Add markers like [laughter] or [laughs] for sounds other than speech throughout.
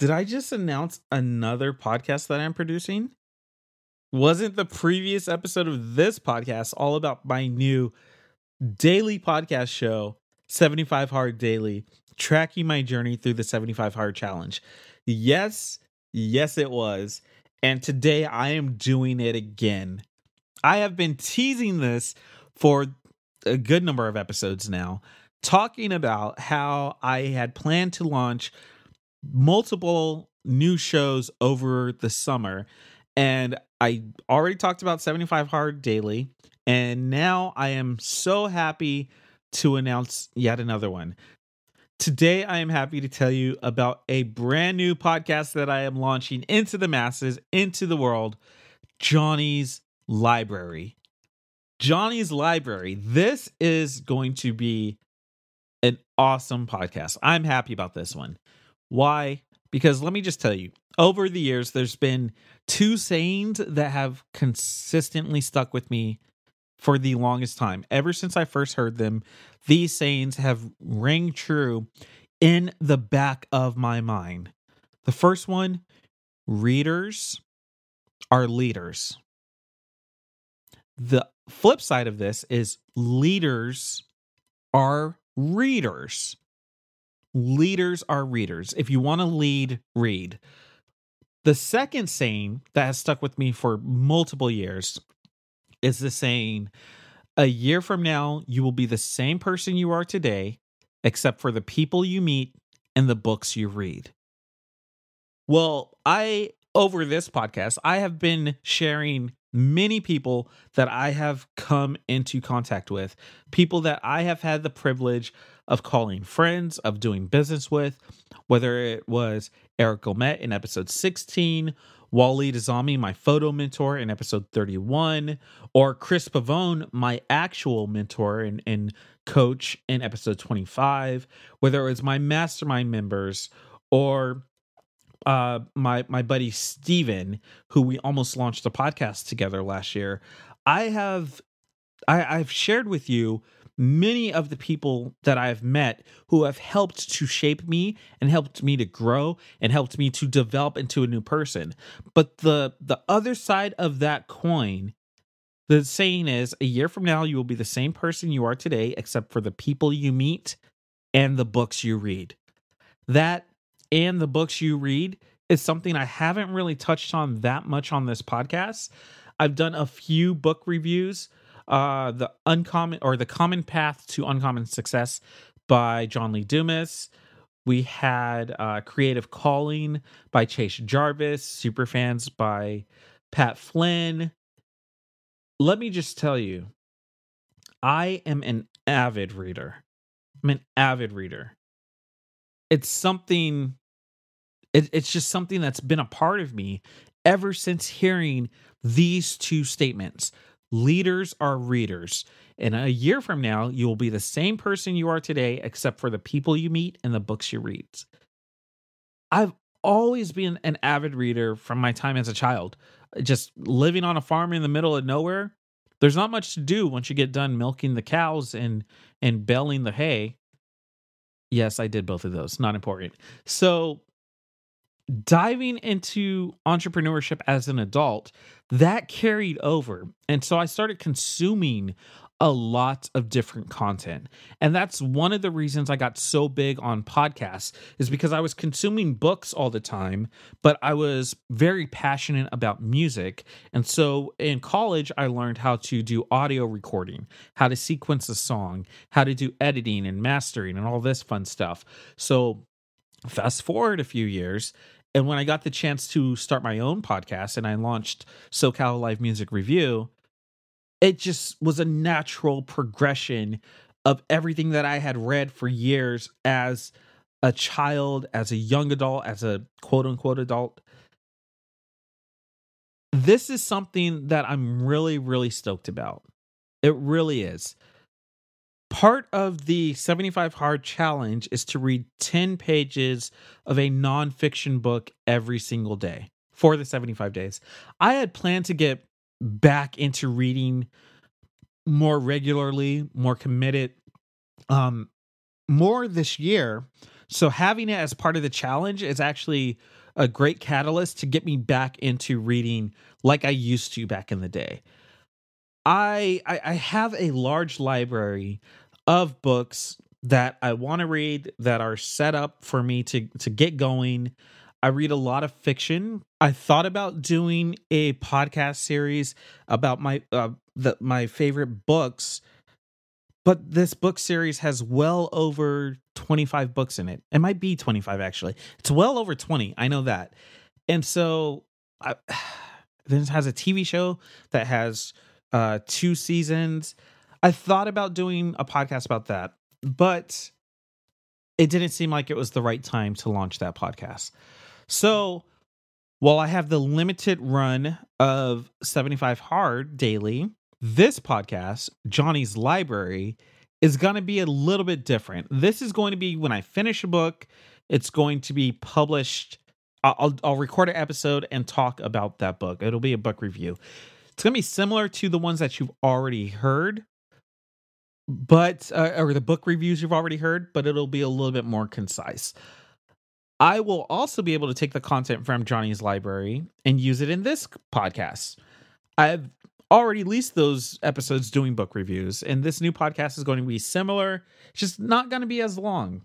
Did I just announce another podcast that I'm producing? Wasn't the previous episode of this podcast all about my new daily podcast show, 75 Hard Daily, tracking my journey through the 75 Hard Challenge? Yes, yes, it was. And today I am doing it again. I have been teasing this for a good number of episodes now, talking about how I had planned to launch multiple new shows over the summer. And I already talked about 75 Hard Daily. And now I am so happy to announce yet another one. Today, I am happy to tell you about a brand new podcast that I am launching into the masses, into the world Johnny's Library. Johnny's Library. This is going to be an awesome podcast. I'm happy about this one. Why? Because let me just tell you, over the years, there's been two sayings that have consistently stuck with me for the longest time. Ever since I first heard them, these sayings have rang true in the back of my mind. The first one readers are leaders. The flip side of this is leaders are readers. Leaders are readers. If you want to lead, read. The second saying that has stuck with me for multiple years is the saying a year from now, you will be the same person you are today, except for the people you meet and the books you read. Well, I, over this podcast, I have been sharing many people that I have come into contact with, people that I have had the privilege of calling friends, of doing business with, whether it was Eric Gomet in episode 16, Wally Dazami, my photo mentor in episode 31, or Chris Pavone, my actual mentor and, and coach in episode 25, whether it was my mastermind members or uh my my buddy Steven, who we almost launched a podcast together last year. I have I, I've shared with you many of the people that I've met who have helped to shape me and helped me to grow and helped me to develop into a new person. But the the other side of that coin, the saying is a year from now you will be the same person you are today except for the people you meet and the books you read. That and the books you read is something I haven't really touched on that much on this podcast. I've done a few book reviews uh, the uncommon or the common path to uncommon success by John Lee Dumas. We had uh, Creative Calling by Chase Jarvis, Superfans by Pat Flynn. Let me just tell you, I am an avid reader. I'm an avid reader. It's something, it, it's just something that's been a part of me ever since hearing these two statements Leaders are readers. And a year from now, you will be the same person you are today, except for the people you meet and the books you read. I've always been an avid reader from my time as a child. Just living on a farm in the middle of nowhere, there's not much to do once you get done milking the cows and and baling the hay. Yes, I did both of those. Not important. So diving into entrepreneurship as an adult, that carried over. And so I started consuming a lot of different content. And that's one of the reasons I got so big on podcasts is because I was consuming books all the time, but I was very passionate about music. And so in college I learned how to do audio recording, how to sequence a song, how to do editing and mastering and all this fun stuff. So fast forward a few years and when I got the chance to start my own podcast and I launched SoCal Live Music Review, it just was a natural progression of everything that I had read for years as a child, as a young adult, as a quote unquote adult. This is something that I'm really, really stoked about. It really is part of the 75 hard challenge is to read 10 pages of a nonfiction book every single day for the 75 days. I had planned to get back into reading more regularly, more committed, um, more this year. So having it as part of the challenge is actually a great catalyst to get me back into reading like I used to back in the day. I I, I have a large library of books that I want to read that are set up for me to to get going. I read a lot of fiction. I thought about doing a podcast series about my uh, the, my favorite books, but this book series has well over 25 books in it. It might be 25 actually. It's well over 20. I know that. And so I, [sighs] then it has a TV show that has uh two seasons. I thought about doing a podcast about that, but it didn't seem like it was the right time to launch that podcast. So while I have the limited run of 75 Hard daily, this podcast, Johnny's Library, is going to be a little bit different. This is going to be when I finish a book, it's going to be published. I'll, I'll record an episode and talk about that book. It'll be a book review. It's going to be similar to the ones that you've already heard, but, uh, or the book reviews you've already heard, but it'll be a little bit more concise. I will also be able to take the content from Johnny's library and use it in this podcast. I've already leased those episodes doing book reviews, and this new podcast is going to be similar, it's just not going to be as long.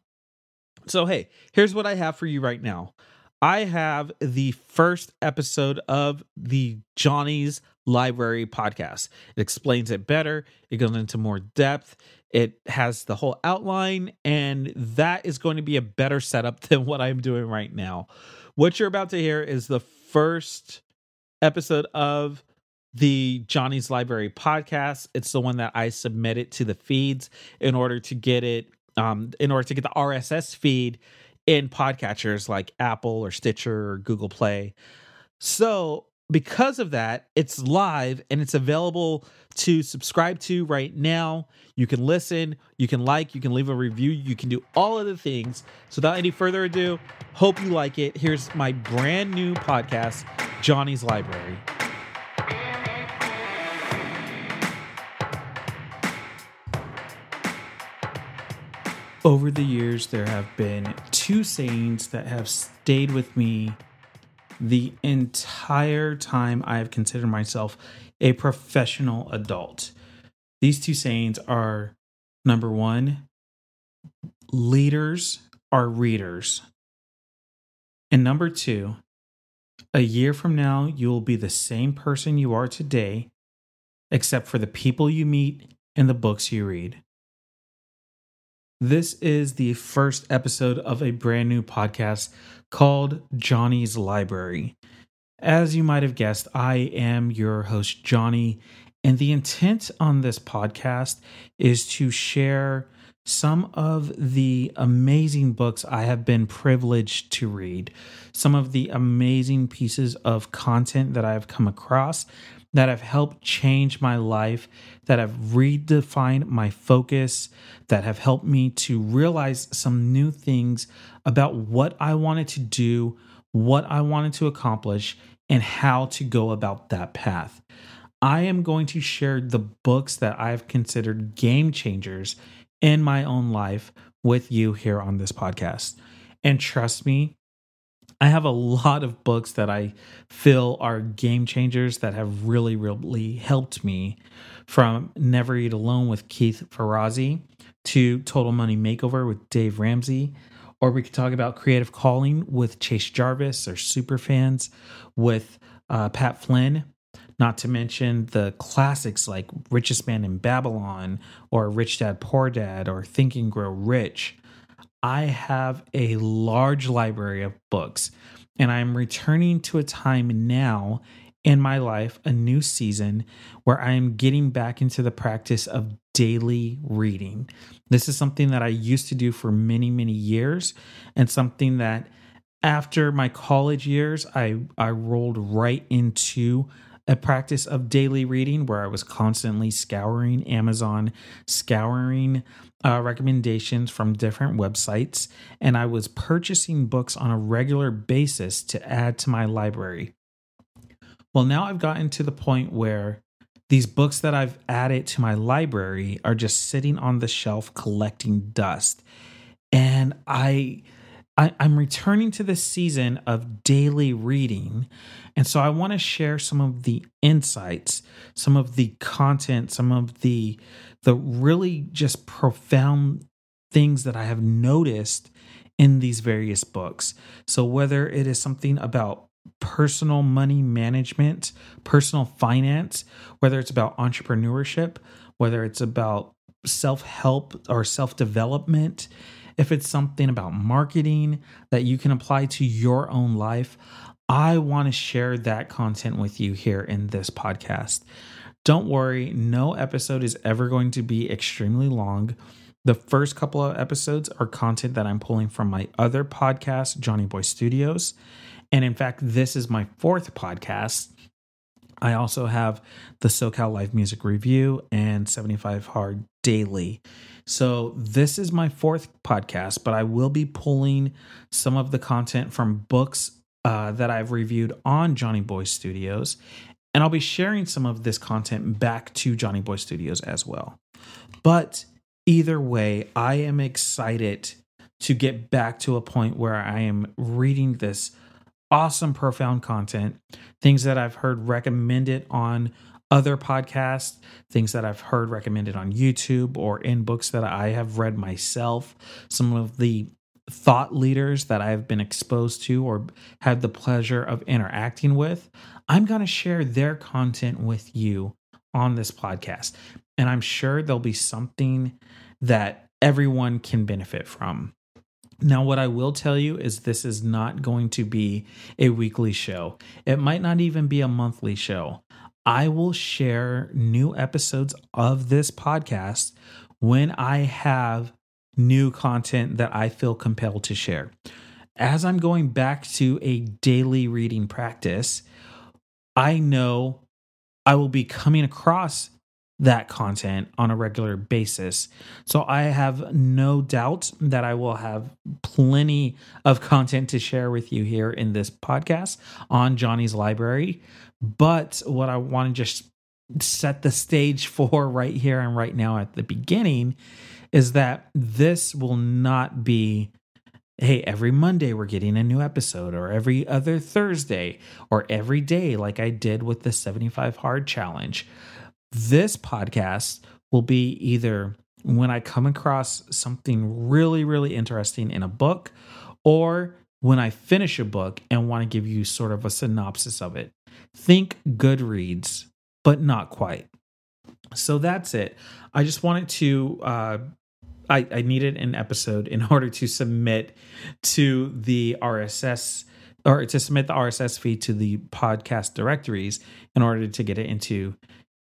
So, hey, here's what I have for you right now. I have the first episode of the Johnny's Library podcast. It explains it better, it goes into more depth, it has the whole outline, and that is going to be a better setup [laughs] than what I'm doing right now. What you're about to hear is the first episode of the Johnny's Library podcast. It's the one that I submitted to the feeds in order to get it, um, in order to get the RSS feed in podcatchers like Apple or Stitcher or Google Play. So because of that, it's live and it's available to subscribe to right now. You can listen, you can like, you can leave a review, you can do all of the things. So, without any further ado, hope you like it. Here's my brand new podcast, Johnny's Library. Over the years, there have been two sayings that have stayed with me the entire time I have considered myself a professional adult. These two sayings are number one, leaders are readers. And number two, a year from now, you will be the same person you are today, except for the people you meet and the books you read. This is the first episode of a brand new podcast called Johnny's Library. As you might have guessed, I am your host, Johnny, and the intent on this podcast is to share some of the amazing books I have been privileged to read, some of the amazing pieces of content that I have come across that have helped change my life, that have redefined my focus, that have helped me to realize some new things about what I wanted to do, what I wanted to accomplish, and how to go about that path. I am going to share the books that I've considered game changers in my own life with you here on this podcast. And trust me, I have a lot of books that I feel are game changers that have really, really helped me from Never Eat Alone with Keith Ferrazzi to Total Money Makeover with Dave Ramsey. Or we could talk about Creative Calling with Chase Jarvis or Superfans with uh, Pat Flynn. Not to mention the classics like Richest Man in Babylon or Rich Dad Poor Dad or Think and Grow Rich. I have a large library of books, and I'm returning to a time now in my life, a new season, where I am getting back into the practice of daily reading. This is something that I used to do for many, many years, and something that after my college years, I, I rolled right into a practice of daily reading where I was constantly scouring Amazon, scouring uh, recommendations from different websites, and I was purchasing books on a regular basis to add to my library. Well, now I've gotten to the point where these books that I've added to my library are just sitting on the shelf collecting dust. And I I, am returning to this season of daily reading. And so I want to share some of the insights, some of the content, some of the the really just profound things that I have noticed in these various books. So whether it is something about personal money management, personal finance, whether it's about entrepreneurship, whether it's about self help or self development, if it's something about marketing that you can apply to your own life, I want to share that content with you here in this podcast. Don't worry, no episode is ever going to be extremely long. The first couple of episodes are content that I'm pulling from my other podcast, Johnny Boy Studios. And in fact, this is my fourth podcast. I also have the SoCal Live Music Review and 75 Hard Daily. So, this is my fourth podcast, but I will be pulling some of the content from books uh, that I've reviewed on Johnny Boy Studios. And I'll be sharing some of this content back to Johnny Boy Studios as well. But either way, I am excited to get back to a point where I am reading this awesome, profound content, things that I've heard recommended on other podcasts, things that I've heard recommended on YouTube or in books that I have read myself, some of the thought leaders that I've been exposed to or had the pleasure of interacting with. I'm going to share their content with you on this podcast. And I'm sure there'll be something that everyone can benefit from. Now, what I will tell you is this is not going to be a weekly show. It might not even be a monthly show. I will share new episodes of this podcast when I have new content that I feel compelled to share. As I'm going back to a daily reading practice, I know I will be coming across that content on a regular basis. So I have no doubt that I will have plenty of content to share with you here in this podcast on Johnny's Library. But what I want to just set the stage [laughs] for right here and right now at the beginning is that this will not be hey, every Monday we're getting a new episode, or every other Thursday, or every day, like I did with the 75 Hard Challenge. This podcast will be either when I come across something really, really interesting in a book, or when I finish a book and want to give you sort of a synopsis of it. Think Goodreads, but not quite. So that's it. I just wanted to uh, I, I, needed an episode in [laughs] order to submit to the RSS or to submit the RSS feed to the podcast directories in order to get it into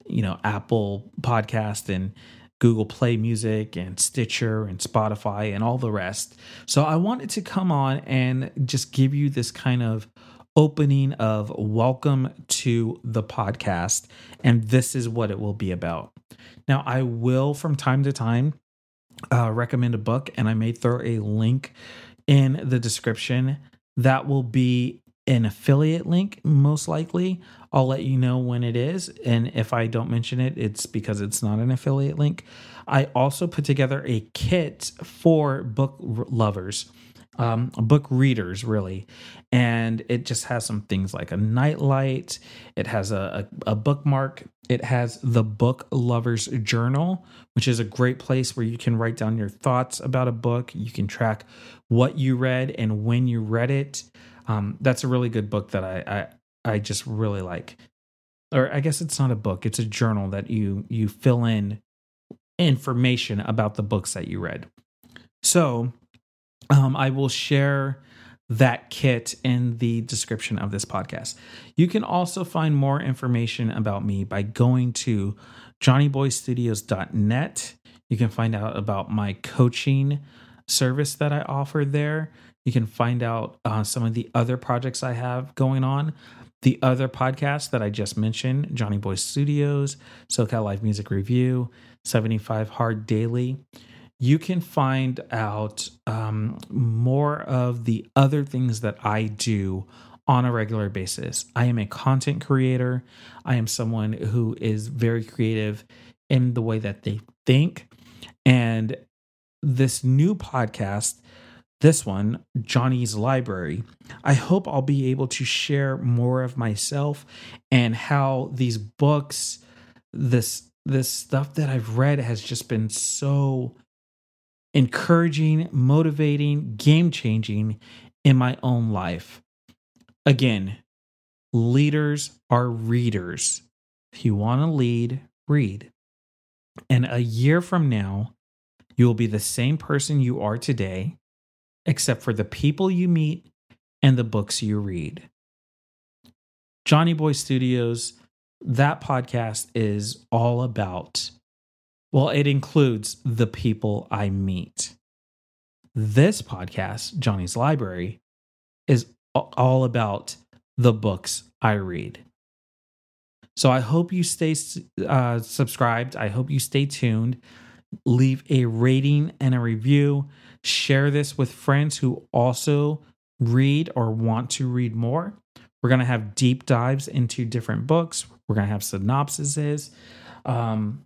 you know, Apple Podcast and Google Play Music and Stitcher and Spotify and all the rest. So I wanted to come on and just give you this kind of opening of welcome to the podcast. And this is what it will be about. Now, I will from time to time uh, recommend a book, and I may throw a link in the description that will be an affiliate link, most likely. I'll let you know when it is. And if I don't mention it, it's because it's not an affiliate link. I also put together a kit for book lovers, um, book readers, really. And it just has some things like a nightlight, it has a, a, a bookmark, it has the book lovers journal, which is a great place where you can write down your thoughts about a book. You can track what you read and when you read it. Um, that's a really good book that I, I I just really like. Or I guess it's not a book; it's a journal that you you fill in information about the books that you read. So, um, I will share that kit in the description of this podcast. You can also find more information about me by going to johnnyboystudios.net. You can find out about my coaching service that I offer there. You can find out uh, some of the other projects I have going on. The other podcasts that I just mentioned Johnny Boy Studios, SoCal Live Music Review, 75 Hard Daily. You can find out um, more of the other things that I do on a regular basis. I am a content creator. I am someone who is very creative in the way that they think. And this new podcast this one, Johnny's Library. I hope I'll be able to share more of myself and how these books, this this stuff that I've read has just been so encouraging, motivating, game changing in my own life. Again, leaders are readers. If you want to lead, read. And a year from now, you will be the same person you are today, except for the people you meet and the books you read. Johnny Boy Studios, that podcast is all about, well, it includes the people I meet. This podcast, Johnny's Library, is all about the books I read. So I hope you stay uh, subscribed. I hope you stay tuned. Leave a rating and a review. Share this with friends who also read or want to read more. We're going to have deep dives into different books. We're going to have synopsises. Um,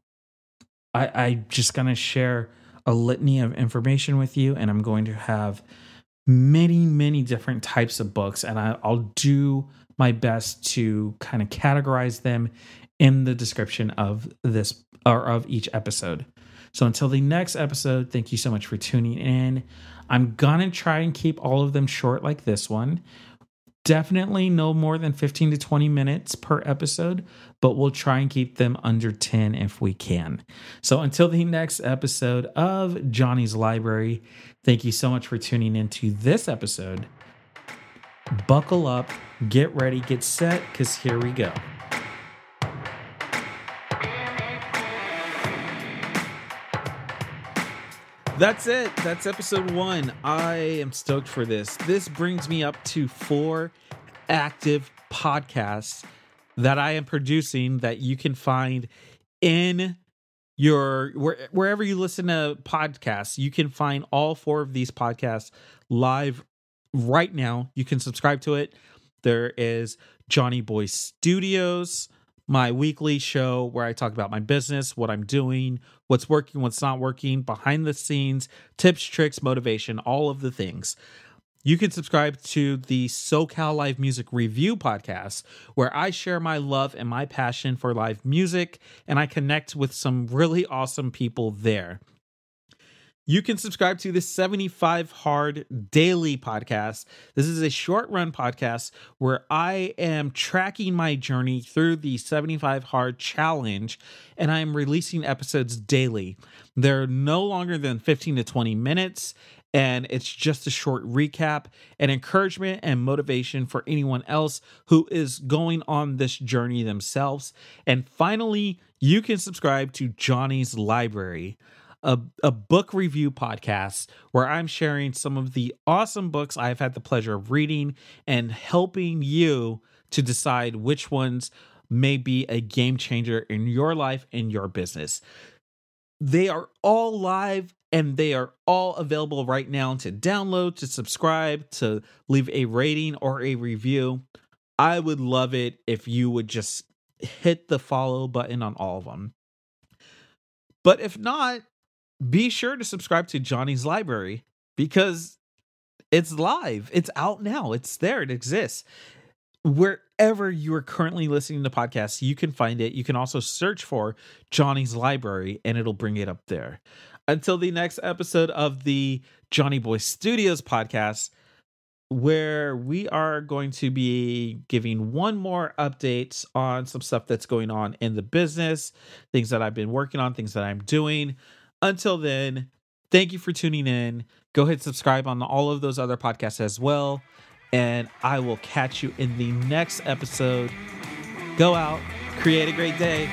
I, I'm just going to share a litany of information with you, and I'm going to have many, many different types of books, and I, I'll do my best to kind of categorize them in the description of this or of each episode. So until the next episode, thank you so much for tuning in. I'm gonna try and keep all of them short like this one. Definitely no more than 15 to 20 minutes per episode, but we'll try and keep them under 10 if we can. So until the next episode of Johnny's Library, thank you so much for tuning into this episode. Buckle up, get ready, get set, because here we go. That's it. That's episode one. I am stoked for this. This brings me up to four active podcasts that I am producing that you can find in your where, wherever you listen to podcasts. You can find all four of these podcasts live right now. You can subscribe to it. There is Johnny Boy Studios my weekly show where I talk about my business, what I'm doing, what's working, what's not working, behind the scenes, tips, tricks, motivation, all of the things. You can subscribe to the SoCal Live Music Review podcast, where I share my love and my passion for live music, and I connect with some really awesome people there. You can subscribe to the 75 Hard Daily podcast. This is a short run podcast where I am tracking my journey through the 75 Hard Challenge and I am releasing episodes daily. They're no longer than 15 to 20 minutes and it's just a short recap and encouragement and motivation for anyone else who is going on this journey themselves. And finally, you can subscribe to Johnny's Library a, a book review podcast where I'm sharing some of the awesome books I've had the pleasure of reading and helping you to decide which ones may be a game changer in your life and your business. They are all live and they are all available right now to download, to subscribe, to leave a rating or a review. I would love it if you would just hit the follow button on all of them. But if not, be sure to subscribe to Johnny's Library because it's live. It's out now. It's there. It exists. Wherever you are currently listening to podcasts, you can find it. You can also search for Johnny's Library and it'll bring it up there. Until the next episode of the Johnny Boy Studios podcast, where we are going to be giving one more update on some stuff that's going on in the business, things that I've been working on, things that I'm doing. Until then, thank you for tuning in. Go hit subscribe on all of those other podcasts as well. And I will catch you in the next episode. Go out, create a great day.